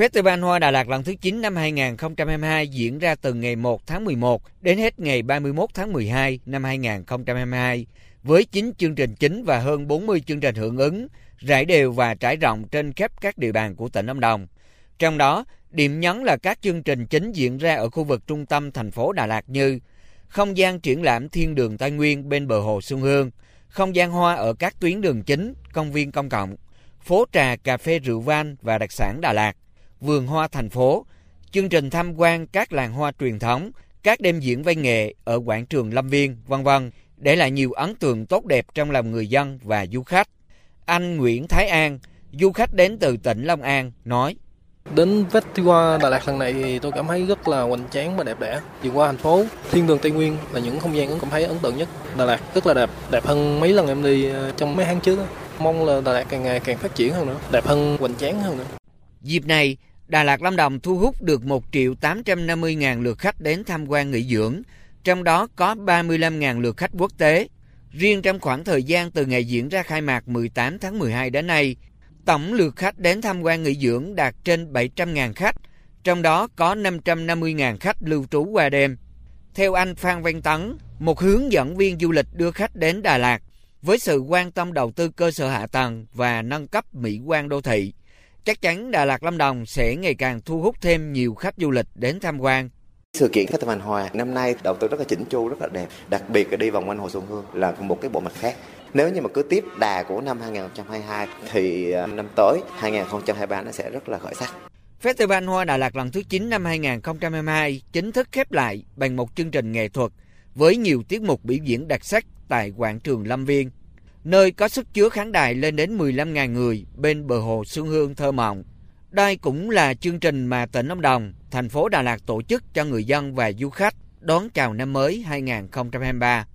Festival Hoa Đà Lạt lần thứ 9 năm 2022 diễn ra từ ngày 1 tháng 11 đến hết ngày 31 tháng 12 năm 2022 với 9 chương trình chính và hơn 40 chương trình hưởng ứng, rải đều và trải rộng trên khắp các địa bàn của tỉnh Lâm Đồng. Trong đó, điểm nhấn là các chương trình chính diễn ra ở khu vực trung tâm thành phố Đà Lạt như không gian triển lãm thiên đường Tây Nguyên bên bờ hồ Xuân Hương, không gian hoa ở các tuyến đường chính, công viên công cộng, phố trà, cà phê rượu vang và đặc sản Đà Lạt, vườn hoa thành phố, chương trình tham quan các làng hoa truyền thống, các đêm diễn văn nghệ ở quảng trường Lâm Viên, vân vân, để lại nhiều ấn tượng tốt đẹp trong lòng người dân và du khách. Anh Nguyễn Thái An, du khách đến từ tỉnh Long An, nói Đến Festival Đà Lạt lần này thì tôi cảm thấy rất là hoành tráng và đẹp đẽ. Vượt qua thành phố, thiên đường Tây Nguyên là những không gian cảm thấy ấn tượng nhất. Đà Lạt rất là đẹp, đẹp hơn mấy lần em đi ờ, trong mấy tháng trước. Mong là Đà Lạt càng ngày càng phát triển hơn nữa, đẹp hơn, hoành tráng hơn nữa. Dịp này, Đà Lạt Lâm Đồng thu hút được 1 triệu 850 ngàn lượt khách đến tham quan nghỉ dưỡng, trong đó có 35 ngàn lượt khách quốc tế. Riêng trong khoảng thời gian từ ngày diễn ra khai mạc 18 tháng 12 đến nay, tổng lượt khách đến tham quan nghỉ dưỡng đạt trên 700 ngàn khách, trong đó có 550.000 khách lưu trú qua đêm. Theo anh Phan Văn Tấn, một hướng dẫn viên du lịch đưa khách đến Đà Lạt, với sự quan tâm đầu tư cơ sở hạ tầng và nâng cấp mỹ quan đô thị, chắc chắn Đà Lạt Lâm Đồng sẽ ngày càng thu hút thêm nhiều khách du lịch đến tham quan. Sự kiện Festival Hòa năm nay đầu tư rất là chỉnh chu, rất là đẹp. Đặc biệt là đi vòng quanh Hồ Xuân Hương là một cái bộ mặt khác. Nếu như mà cứ tiếp đà của năm 2022 thì à, năm tới 2023 nó sẽ rất là khởi sắc. Festival Hoa Đà Lạt lần thứ 9 năm 2022 chính thức khép lại bằng một chương trình nghệ thuật với nhiều tiết mục biểu diễn đặc sắc tại quảng trường Lâm Viên, nơi có sức chứa khán đài lên đến 15.000 người bên bờ hồ Xuân Hương thơ mộng. Đây cũng là chương trình mà tỉnh Lâm Đồng, thành phố Đà Lạt tổ chức cho người dân và du khách đón chào năm mới 2023.